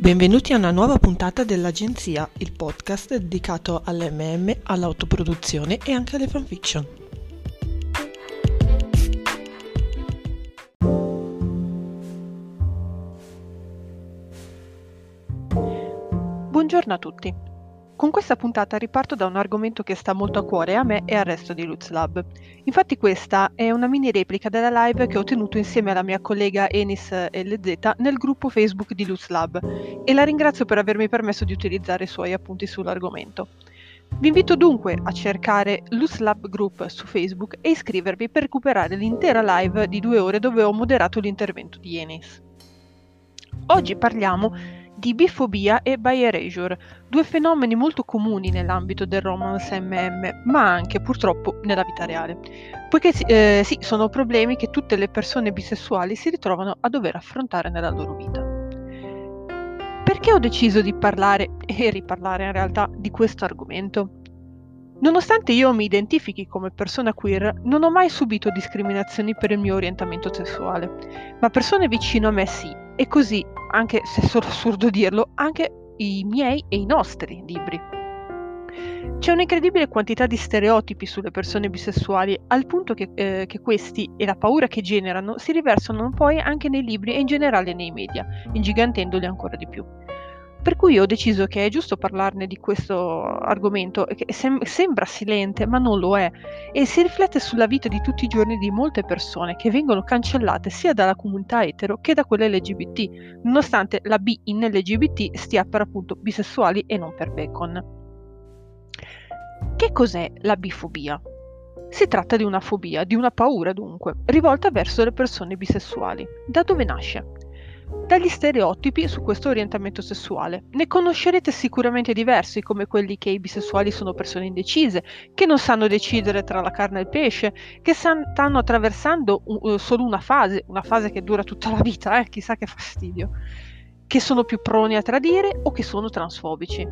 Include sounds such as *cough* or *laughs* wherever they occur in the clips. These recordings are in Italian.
Benvenuti a una nuova puntata dell'Agenzia, il podcast dedicato all'MM, all'autoproduzione e anche alle fanfiction. Buongiorno a tutti. Con questa puntata riparto da un argomento che sta molto a cuore a me e al resto di Lutz Lab. Infatti questa è una mini replica della live che ho tenuto insieme alla mia collega Enis LZ nel gruppo Facebook di Lutz Lab e la ringrazio per avermi permesso di utilizzare i suoi appunti sull'argomento. Vi invito dunque a cercare Lutz Lab Group su Facebook e iscrivervi per recuperare l'intera live di due ore dove ho moderato l'intervento di Enis. Oggi parliamo di bifobia e by erasure, due fenomeni molto comuni nell'ambito del romance MM, ma anche purtroppo nella vita reale, poiché eh, sì, sono problemi che tutte le persone bisessuali si ritrovano a dover affrontare nella loro vita. Perché ho deciso di parlare *laughs* e riparlare in realtà di questo argomento? Nonostante io mi identifichi come persona queer, non ho mai subito discriminazioni per il mio orientamento sessuale, ma persone vicino a me sì, e così, anche se è solo assurdo dirlo, anche i miei e i nostri libri. C'è un'incredibile quantità di stereotipi sulle persone bisessuali, al punto che, eh, che, questi e la paura che generano si riversano poi anche nei libri e in generale nei media, ingigantendoli ancora di più. Per cui ho deciso che è giusto parlarne di questo argomento, che sem- sembra silente, ma non lo è, e si riflette sulla vita di tutti i giorni di molte persone che vengono cancellate sia dalla comunità etero che da quella LGBT, nonostante la B in LGBT stia per appunto bisessuali e non per bacon. Che cos'è la bifobia? Si tratta di una fobia, di una paura dunque, rivolta verso le persone bisessuali. Da dove nasce? Dagli stereotipi su questo orientamento sessuale. Ne conoscerete sicuramente diversi, come quelli che i bisessuali sono persone indecise, che non sanno decidere tra la carne e il pesce, che stanno attraversando uh, solo una fase, una fase che dura tutta la vita, eh, chissà che fastidio, che sono più proni a tradire o che sono transfobici.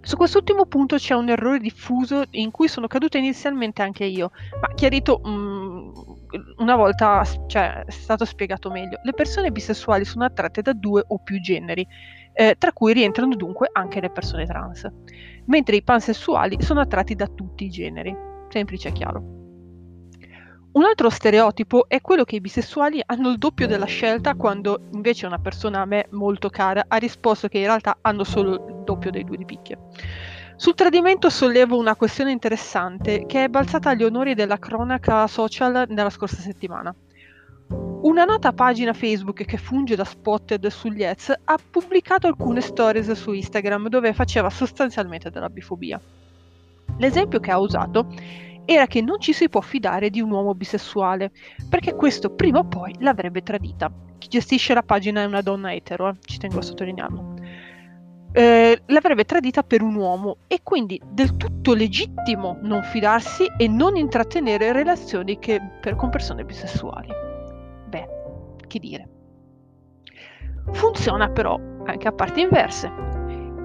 Su quest'ultimo punto c'è un errore diffuso in cui sono caduta inizialmente anche io, ma chiarito mh, mm, una volta cioè, è stato spiegato meglio. Le persone bisessuali sono attratte da due o più generi, eh, tra cui rientrano dunque anche le persone trans, mentre i pansessuali sono attratti da tutti i generi. Semplice e chiaro. Un altro stereotipo è quello che i bisessuali hanno il doppio della scelta quando invece una persona a me molto cara ha risposto che in realtà hanno solo il doppio dei due di picchie. Sul tradimento sollevo una questione interessante che è balzata agli onori della cronaca social nella scorsa settimana. Una nota pagina Facebook che funge da spotted sugli ads ha pubblicato alcune stories su Instagram dove faceva sostanzialmente della bifobia. L'esempio che ha usato era che non ci si può fidare di un uomo bisessuale, perché questo prima o poi l'avrebbe tradita. Chi gestisce la pagina è una donna etero, eh? ci tengo a sottolinearlo. Eh, l'avrebbe tradita per un uomo e quindi del tutto legittimo non fidarsi e non intrattenere relazioni che, per, con persone bisessuali. Beh, che dire. Funziona però anche a parti inverse.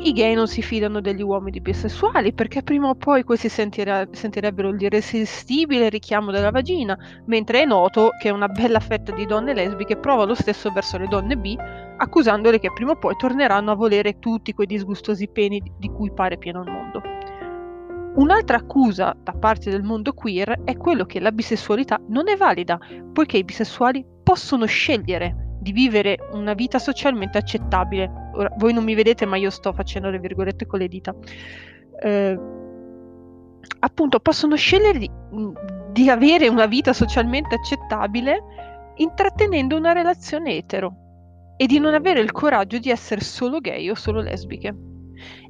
I gay non si fidano degli uomini bisessuali perché prima o poi questi sentire- sentirebbero l'irresistibile richiamo della vagina, mentre è noto che una bella fetta di donne lesbiche prova lo stesso verso le donne bi, accusandole che prima o poi torneranno a volere tutti quei disgustosi peni di cui pare pieno il mondo. Un'altra accusa da parte del mondo queer è quello che la bisessualità non è valida, poiché i bisessuali possono scegliere di vivere una vita socialmente accettabile. Ora, voi non mi vedete, ma io sto facendo le virgolette con le dita. Eh, appunto, possono scegliere di, di avere una vita socialmente accettabile intrattenendo una relazione etero e di non avere il coraggio di essere solo gay o solo lesbiche.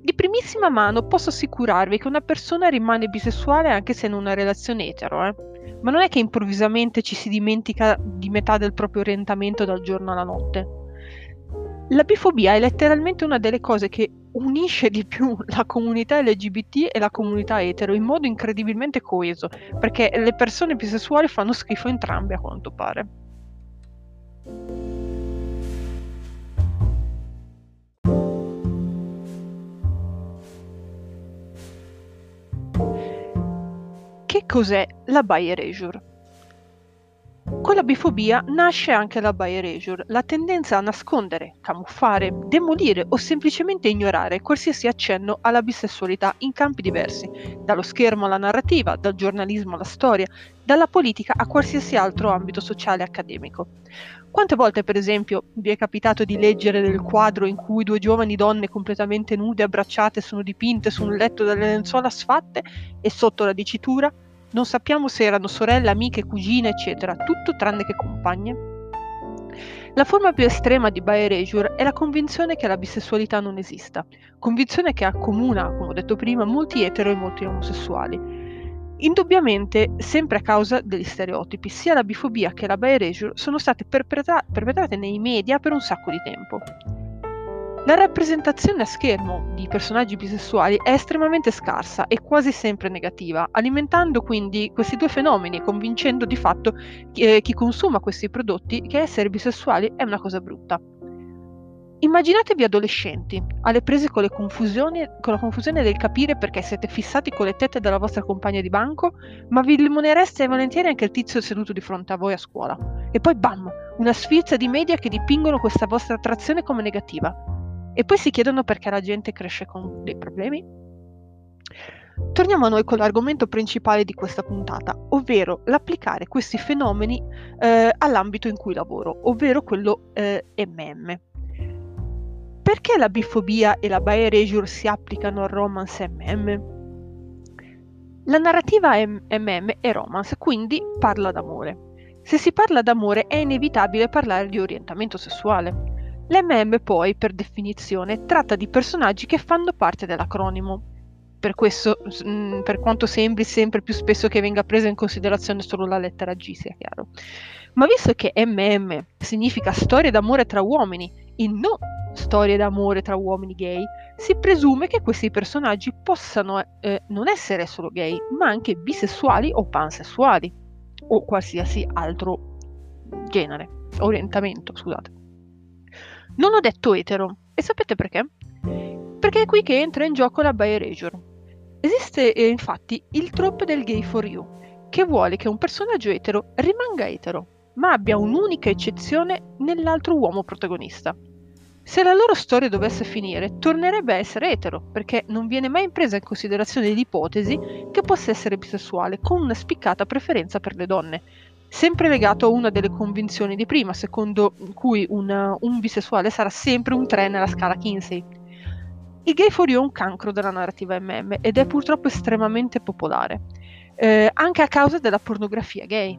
Di primissima mano posso assicurarvi che una persona rimane bisessuale anche se in una relazione etero, eh? ma non è che improvvisamente ci si dimentica di metà del proprio orientamento dal giorno alla notte. La bifobia è letteralmente una delle cose che unisce di più *laughs* la comunità LGBT e la comunità etero in modo incredibilmente coeso, perché le persone bisessuali fanno schifo entrambe a quanto pare. Che cos'è la by erasure? Con la bifobia nasce anche la bi erasure, la tendenza a nascondere, camuffare, demolire o semplicemente ignorare qualsiasi accenno alla bisessualità in campi diversi, dallo schermo alla narrativa, dal giornalismo alla storia, dalla politica a qualsiasi altro ambito sociale e accademico. Quante volte, per esempio, vi è capitato di leggere del quadro in cui due giovani donne completamente nude e abbracciate sono dipinte su un letto dalle lenzuola sfatte e sotto la dicitura non sappiamo se erano sorelle, amiche, cugine, eccetera, tutto tranne che compagne? La forma più estrema di bi erasure è la convinzione che la bisessualità non esista, convinzione che accomuna, come ho detto prima, molti etero e molti omosessuali. Indubbiamente, sempre a causa degli stereotipi, sia la bifobia che la bi erasure sono state perpetra- perpetrate nei media per un sacco di tempo. La rappresentazione a schermo di personaggi bisessuali è estremamente scarsa e quasi sempre negativa, alimentando quindi questi due fenomeni e convincendo di fatto chi, eh, chi consuma questi prodotti che essere bisessuali è una cosa brutta. Immaginatevi adolescenti, alle prese con, con, la confusione del capire perché siete fissati con le tette della vostra compagna di banco, ma vi limonereste volentieri anche il tizio seduto di fronte a voi a scuola. E poi bam, una sfilza di media che dipingono questa vostra attrazione come negativa. E poi si chiedono perché la gente cresce con dei problemi? Torniamo a noi con l'argomento principale di questa puntata, ovvero l'applicare questi fenomeni eh, all'ambito in cui lavoro, ovvero quello eh, MM. Perché la bifobia e la bi erasure si applicano al romance MM? La narrativa MM è romance, quindi parla d'amore. Se si parla d'amore è inevitabile parlare di orientamento sessuale. L'MM poi, per definizione, tratta di personaggi che fanno parte dell'acronimo. Per questo, mm, per quanto sembri sempre più spesso che venga presa in considerazione solo la lettera G, sia chiaro. Ma visto che MM significa storie d'amore tra uomini e non storie d'amore tra uomini gay, si presume che questi personaggi possano eh, non essere solo gay, ma anche bisessuali o pansessuali, o qualsiasi altro genere, orientamento, scusate. Non ho detto etero. E sapete perché? Perché è qui che entra in gioco la bi erasure. Esiste eh, infatti il trope del gay for you, che vuole che un personaggio etero rimanga etero, ma abbia un'unica eccezione nell'altro uomo protagonista. Se la loro storia dovesse finire, tornerebbe a essere etero, perché non viene mai presa in considerazione l'ipotesi che possa essere bisessuale, con una spiccata preferenza per le donne, sempre legato a una delle convinzioni di prima, secondo cui un, un bisessuale sarà sempre un 3 nella scala Kinsey. Il gay you è un cancro della narrativa MM ed è purtroppo estremamente popolare, eh, anche a causa della pornografia gay.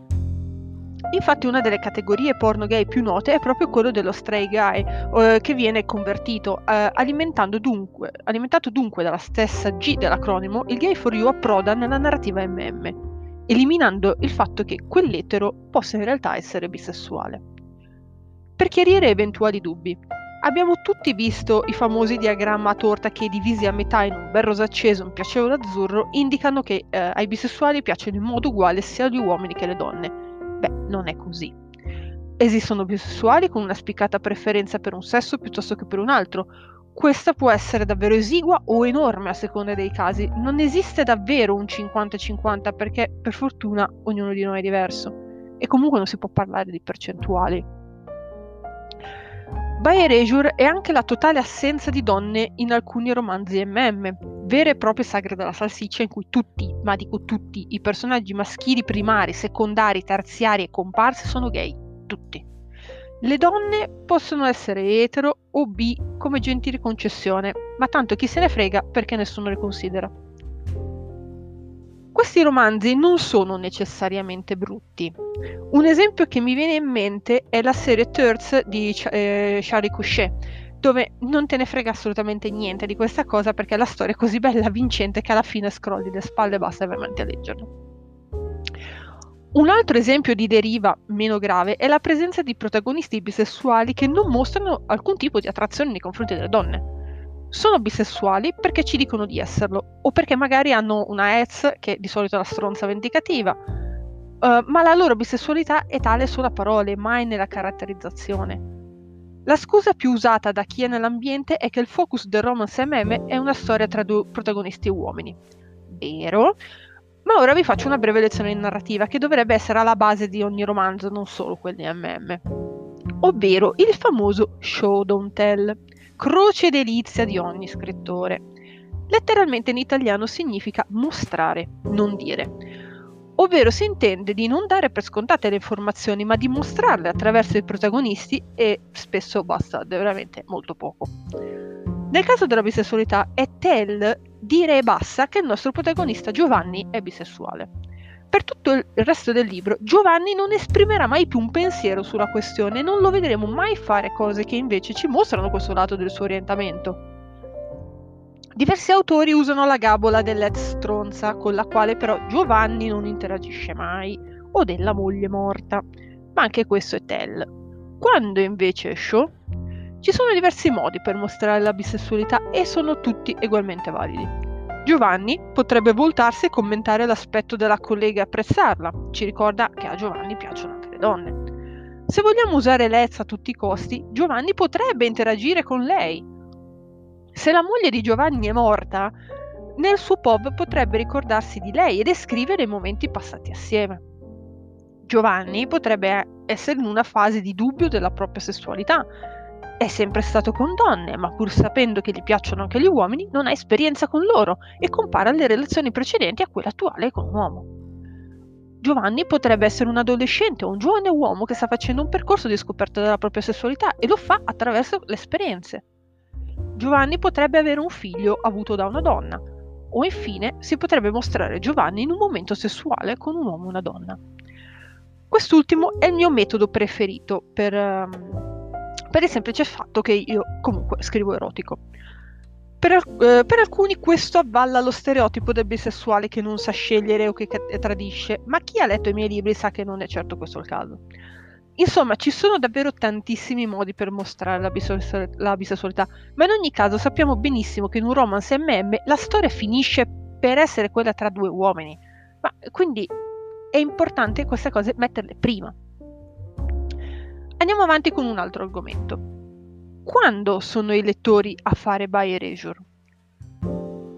Infatti una delle categorie porno gay più note è proprio quello dello stray guy, eh, che viene convertito, eh, dunque, alimentato dunque dalla stessa G dell'acronimo, il gay for you approda nella narrativa MM eliminando il fatto che quell'etero possa in realtà essere bisessuale. Per chiarire eventuali dubbi, abbiamo tutti visto i famosi diagramma a torta che divisi a metà in un bel rosa acceso e un piacevole azzurro indicano che eh, ai bisessuali piacciono in modo uguale sia gli uomini che le donne. Beh, non è così. Esistono bisessuali con una spiccata preferenza per un sesso piuttosto che per un altro, questa può essere davvero esigua o enorme a seconda dei casi. Non esiste davvero un 50-50 perché per fortuna ognuno di noi è diverso e comunque non si può parlare di percentuali. By Erasure è anche la totale assenza di donne in alcuni romanzi MM, vere e proprie sagre della salsiccia in cui tutti, ma dico tutti, i personaggi maschili primari, secondari, terziari e comparsi sono gay. Tutti. Le donne possono essere etero o bi come gentile concessione, ma tanto chi se ne frega perché nessuno le considera. Questi romanzi non sono necessariamente brutti. Un esempio che mi viene in mente è la serie Thirds di eh, Charlie Couchet, dove non te ne frega assolutamente niente di questa cosa perché la storia è così bella, vincente, che alla fine scrolli le spalle e basta veramente a leggerlo. Un altro esempio di deriva meno grave è la presenza di protagonisti bisessuali che non mostrano alcun tipo di attrazione nei confronti delle donne. Sono bisessuali perché ci dicono di esserlo, o perché magari hanno una EZ, che di solito è la stronza vendicativa, uh, ma la loro bisessualità è tale solo a parole, mai nella caratterizzazione. La scusa più usata da chi è nell'ambiente è che il focus del romance MM è una storia tra due protagonisti uomini. Vero, Ma ora vi faccio una breve lezione di narrativa che dovrebbe essere alla base di ogni romanzo, non solo quelli MM, ovvero il famoso show don't tell, croce delizia di ogni scrittore. Letteralmente in italiano significa mostrare, non dire. Ovvero si intende di non dare per scontate le informazioni, ma di mostrarle attraverso i protagonisti e spesso basta veramente molto poco. Nel caso della bisessualità è tell dire e basta che il nostro protagonista Giovanni è bisessuale. Per tutto il resto del libro Giovanni non esprimerà mai più un pensiero sulla questione e non lo vedremo mai fare cose che invece ci mostrano questo lato del suo orientamento. Diversi autori usano la gabola dell'ex stronza, con la quale però Giovanni non interagisce mai, o della moglie morta, ma anche questo è Tell. Quando invece è Show, ci sono diversi modi per mostrare la bisessualità e sono tutti ugualmente validi. Giovanni potrebbe voltarsi e commentare l'aspetto della collega e apprezzarla, ci ricorda che a Giovanni piacciono anche le donne. Se vogliamo usare Lez a tutti i costi, Giovanni potrebbe interagire con lei. Se la moglie di Giovanni è morta, nel suo pub potrebbe ricordarsi di lei e descrivere i momenti passati assieme. Giovanni potrebbe essere in una fase di dubbio della propria sessualità è sempre stato con donne, ma pur sapendo che gli piacciono anche gli uomini, non ha esperienza con loro e compara le relazioni precedenti a quella attuale con un uomo. Giovanni potrebbe essere un adolescente o un giovane uomo che sta facendo un percorso di scoperta della propria sessualità e lo fa attraverso le esperienze. Giovanni potrebbe avere un figlio avuto da una donna, o infine si potrebbe mostrare Giovanni in un momento sessuale con un uomo o una donna. Quest'ultimo è il mio metodo preferito per, um, per il semplice fatto che io comunque scrivo erotico. Per, eh, per, alcuni questo avvalla lo stereotipo del bisessuale che non sa scegliere o che tradisce, ma chi ha letto i miei libri sa che non è certo questo il caso. Insomma, ci sono davvero tantissimi modi per mostrare la, bisessual- la bisessualità, ma in ogni caso sappiamo benissimo che in un romance MM la storia finisce per essere quella tra due uomini. Ma quindi è importante queste cose metterle prima. Andiamo avanti con un altro argomento. Quando sono i lettori a fare by erasure?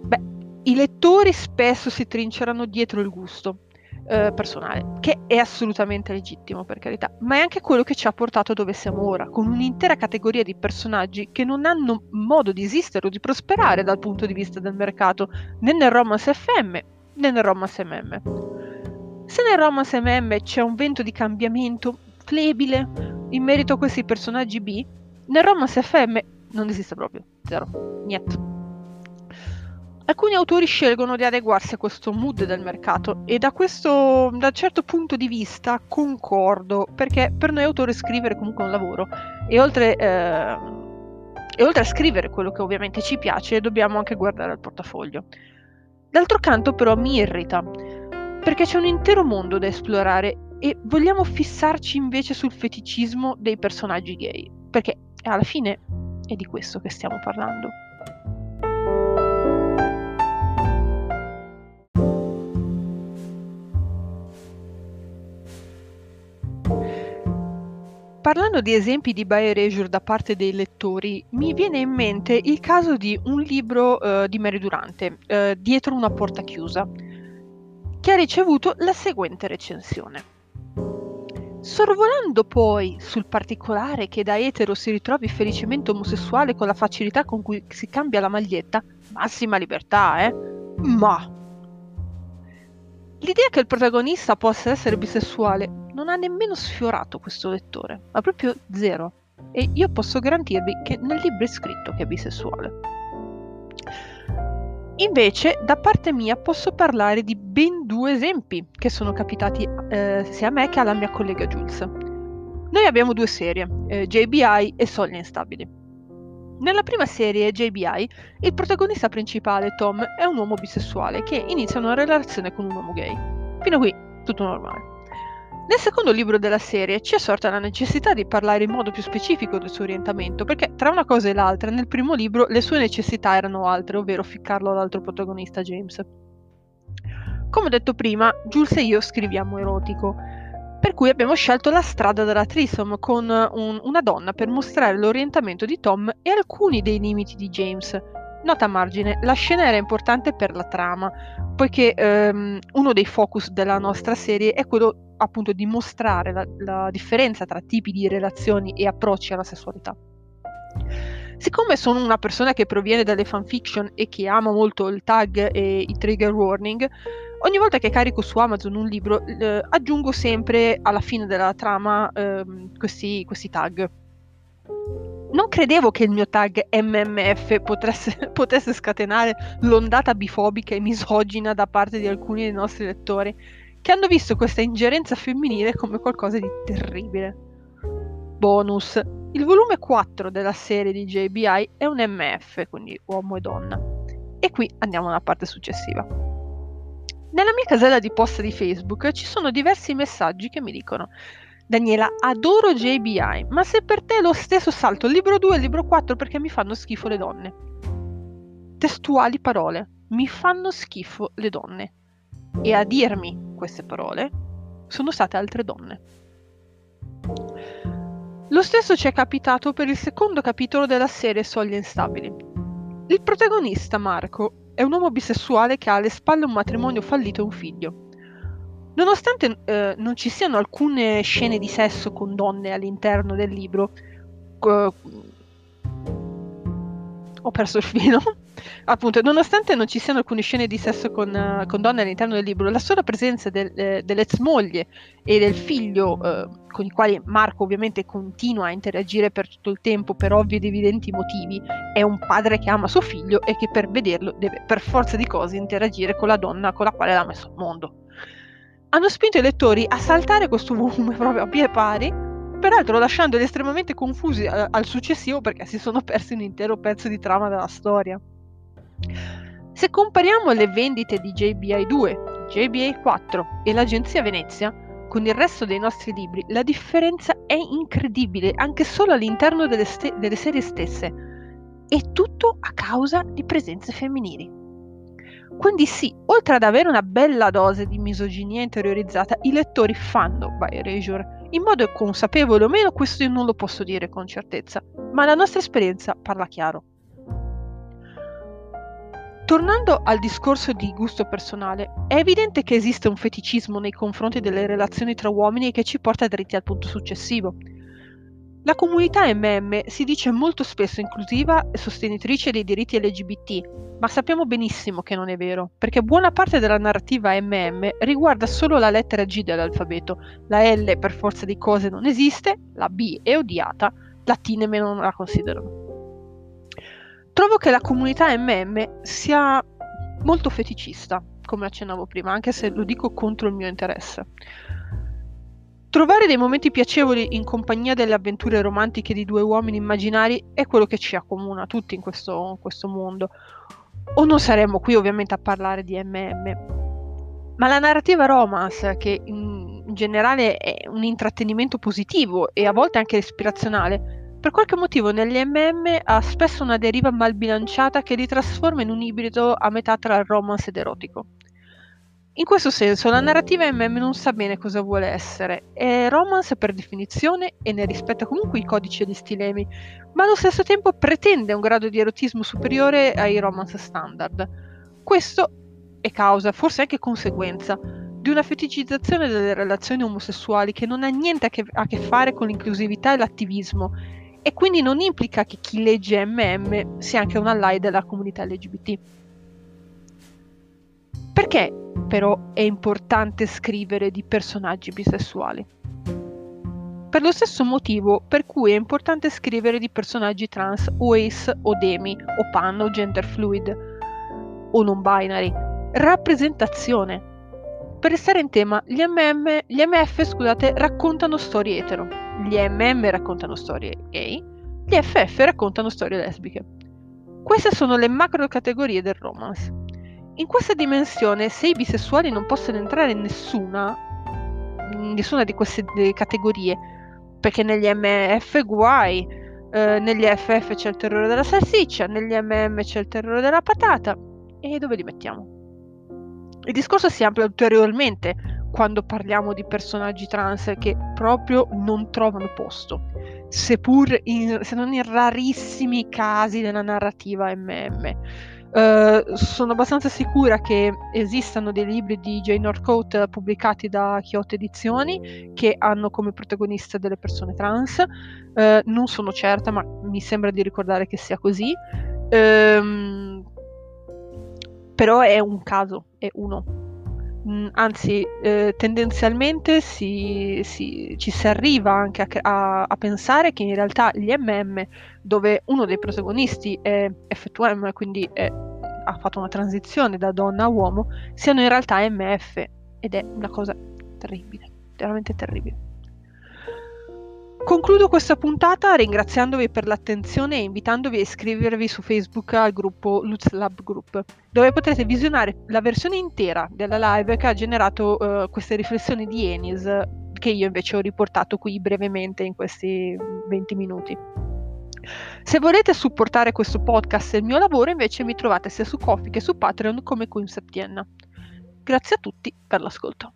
Beh, i lettori spesso si trincerano dietro il gusto eh, personale, che è assolutamente legittimo per carità, ma è anche quello che ci ha portato dove siamo ora, con un'intera categoria di personaggi che non hanno modo di esistere o di prosperare dal punto di vista del mercato, né nel romance FM né nel romance MM. Se nel romance MM c'è un vento di cambiamento flebile, in merito a questi personaggi B, nel romance FM non esiste proprio, zero, niente. Alcuni autori scelgono di adeguarsi a questo mood del mercato e da questo, da un certo punto di vista, concordo, perché per noi autori scrivere comunque è un lavoro e oltre, eh, e oltre a scrivere quello che ovviamente ci piace, dobbiamo anche guardare al portafoglio. D'altro canto però mi irrita, perché c'è un intero mondo da esplorare e vogliamo fissarci invece sul feticismo dei personaggi gay, perché alla fine è di questo che stiamo parlando. Parlando di esempi di by da parte dei lettori, mi viene in mente il caso di un libro uh, di Mary Durante, uh, Dietro una porta chiusa, che ha ricevuto la seguente recensione. Sorvolando poi sul particolare che da etero si ritrovi felicemente omosessuale con la facilità con cui si cambia la maglietta, massima libertà, eh? Ma l'idea che il protagonista possa essere bisessuale non ha nemmeno sfiorato questo lettore, ma proprio zero. E io posso garantirvi che nel libro è scritto che è bisessuale. Invece, da parte mia, posso parlare di ben due esempi che sono capitati eh, sia a me che alla mia collega Jules. Noi abbiamo due serie, eh, JBI e Soglie Instabili. Nella prima serie, JBI, il protagonista principale, Tom, è un uomo bisessuale che inizia una relazione con un uomo gay. Fino a qui, tutto normale. Nel secondo libro della serie ci è sorta la necessità di parlare in modo più specifico del suo orientamento, perché tra una cosa e l'altra, nel primo libro le sue necessità erano altre, ovvero ficcarlo all'altro protagonista James. Come detto prima, Jules e io scriviamo erotico, per cui abbiamo scelto la strada della trisom con un, una donna per mostrare l'orientamento di Tom e alcuni dei limiti di James, Nota a margine, la scena era importante per la trama, poiché ehm, uno dei focus della nostra serie è quello appunto di mostrare la, la differenza tra tipi di relazioni e approcci alla sessualità. Siccome sono una persona che proviene dalle fanfiction e che ama molto il tag e i trigger warning, ogni volta che carico su Amazon un libro eh, aggiungo sempre alla fine della trama eh, questi, questi tag non credevo che il mio tag MMF potesse, *laughs* potesse scatenare l'ondata bifobica e misogina da parte di alcuni dei nostri lettori, che hanno visto questa ingerenza femminile come qualcosa di terribile. Bonus. Il volume 4 della serie di JBI è un MF, quindi uomo e donna. E qui andiamo alla parte successiva. Nella mia casella di posta di Facebook ci sono diversi messaggi che mi dicono Daniela, adoro JBI, ma se per te è lo stesso salto il libro 2 e il libro 4 perché mi fanno schifo le donne. Testuali parole, mi fanno schifo le donne. E a dirmi queste parole sono state altre donne. Lo stesso ci è capitato per il secondo capitolo della serie Soglie instabili. Il protagonista, Marco, è un uomo bisessuale che ha alle spalle un matrimonio fallito e un figlio. Nonostante eh, non ci siano alcune scene di sesso con donne all'interno del libro, eh, ho perso il filo. *laughs* Appunto, nonostante non ci siano alcune scene di sesso con, uh, con donne all'interno del libro, la sola presenza del, eh, dell'ex moglie e del figlio, eh, con i quali Marco ovviamente continua a interagire per tutto il tempo per ovvi ed evidenti motivi, è un padre che ama suo figlio e che per vederlo deve per forza di cose interagire con la donna con la quale l'ha messo al mondo hanno spinto i lettori a saltare questo volume *laughs* proprio a pie pari, peraltro lasciandoli estremamente confusi eh, al successivo perché si sono persi un intero pezzo di trama della storia. Se compariamo le vendite di JBI 2, JBI 4 e l'agenzia Venezia con il resto dei nostri libri, la differenza è incredibile anche solo all'interno delle, ste- delle serie stesse. E tutto a causa di presenze femminili. Quindi sì, oltre ad avere una bella dose di misoginia interiorizzata, i lettori fanno by erasure. In modo consapevole o meno, questo io non lo posso dire con certezza, ma la nostra esperienza parla chiaro. Tornando al discorso di gusto personale, è evidente che esiste un feticismo nei confronti delle relazioni tra uomini che ci porta dritti al punto successivo. La comunità MM si dice molto spesso inclusiva e sostenitrice dei diritti LGBT, ma sappiamo benissimo che non è vero, perché buona parte della narrativa MM riguarda solo la lettera G dell'alfabeto. La L per forza di cose non esiste, la B è odiata, la T nemmeno non la considerano. Trovo che la comunità MM sia molto feticista, come accennavo prima, anche se lo dico contro il mio interesse. Trovare dei momenti piacevoli in compagnia delle avventure romantiche di due uomini immaginari è quello che ci accomuna tutti in questo, in questo mondo. O non saremmo qui ovviamente a parlare di MM. Ma la narrativa romance, che in, generale è un intrattenimento positivo e a volte anche ispirazionale, per qualche motivo negli MM ha spesso una deriva mal bilanciata che li trasforma in un ibrido a metà tra romance ed erotico. In questo senso, la narrativa MM non sa bene cosa vuole essere, è romance per definizione e ne rispetta comunque i codici e gli stilemi, ma allo stesso tempo pretende un grado di erotismo superiore ai romance standard. Questo è causa, forse anche conseguenza, di una feticizzazione delle relazioni omosessuali che non ha niente a che, a che fare con l'inclusività e l'attivismo e quindi non implica che chi legge MM sia anche un ally della comunità LGBT. Perché però è importante scrivere di personaggi bisessuali? Per lo stesso motivo per cui è importante scrivere di personaggi trans o ace o demi o pan o gender fluid o non binary. Rappresentazione. Per restare in tema, gli, MM, gli MF scusate, raccontano storie etero, gli MM raccontano storie gay, gli FF raccontano storie lesbiche. Queste sono le macro categorie del romance. In questa dimensione, se i bisessuali non possono entrare in nessuna, in nessuna di queste categorie, perché negli MF guai, eh, negli FF c'è il terrore della salsiccia, negli MM c'è il terrore della patata, e dove li mettiamo? Il discorso si amplia ulteriormente quando parliamo di personaggi trans che proprio non trovano posto, seppur in, se non in rarissimi casi della narrativa MM. Uh, sono abbastanza sicura che esistano dei libri di Jane Orcoat pubblicati da Kyoto Edizioni che hanno come protagonista delle persone trans. Uh, non sono certa, ma mi sembra di ricordare che sia così. Um, però è un caso, è uno. Mm, anzi, eh, tendenzialmente si, si, ci si arriva anche a, a, a, pensare che in realtà gli MM, dove uno dei protagonisti è F2M, quindi è, ha fatto una transizione da donna a uomo, siano in realtà MF ed è una cosa terribile, veramente terribile. Concludo questa puntata ringraziandovi per l'attenzione e invitandovi a iscrivervi su Facebook al gruppo Lutz Lab Group, dove potrete visionare la versione intera della live che ha generato uh, queste riflessioni di Enis, che io invece ho riportato qui brevemente in questi 20 minuti. Se volete supportare questo podcast e il mio lavoro, invece mi trovate sia su Coffee che su Patreon come Queen Septienna. Grazie a tutti per l'ascolto.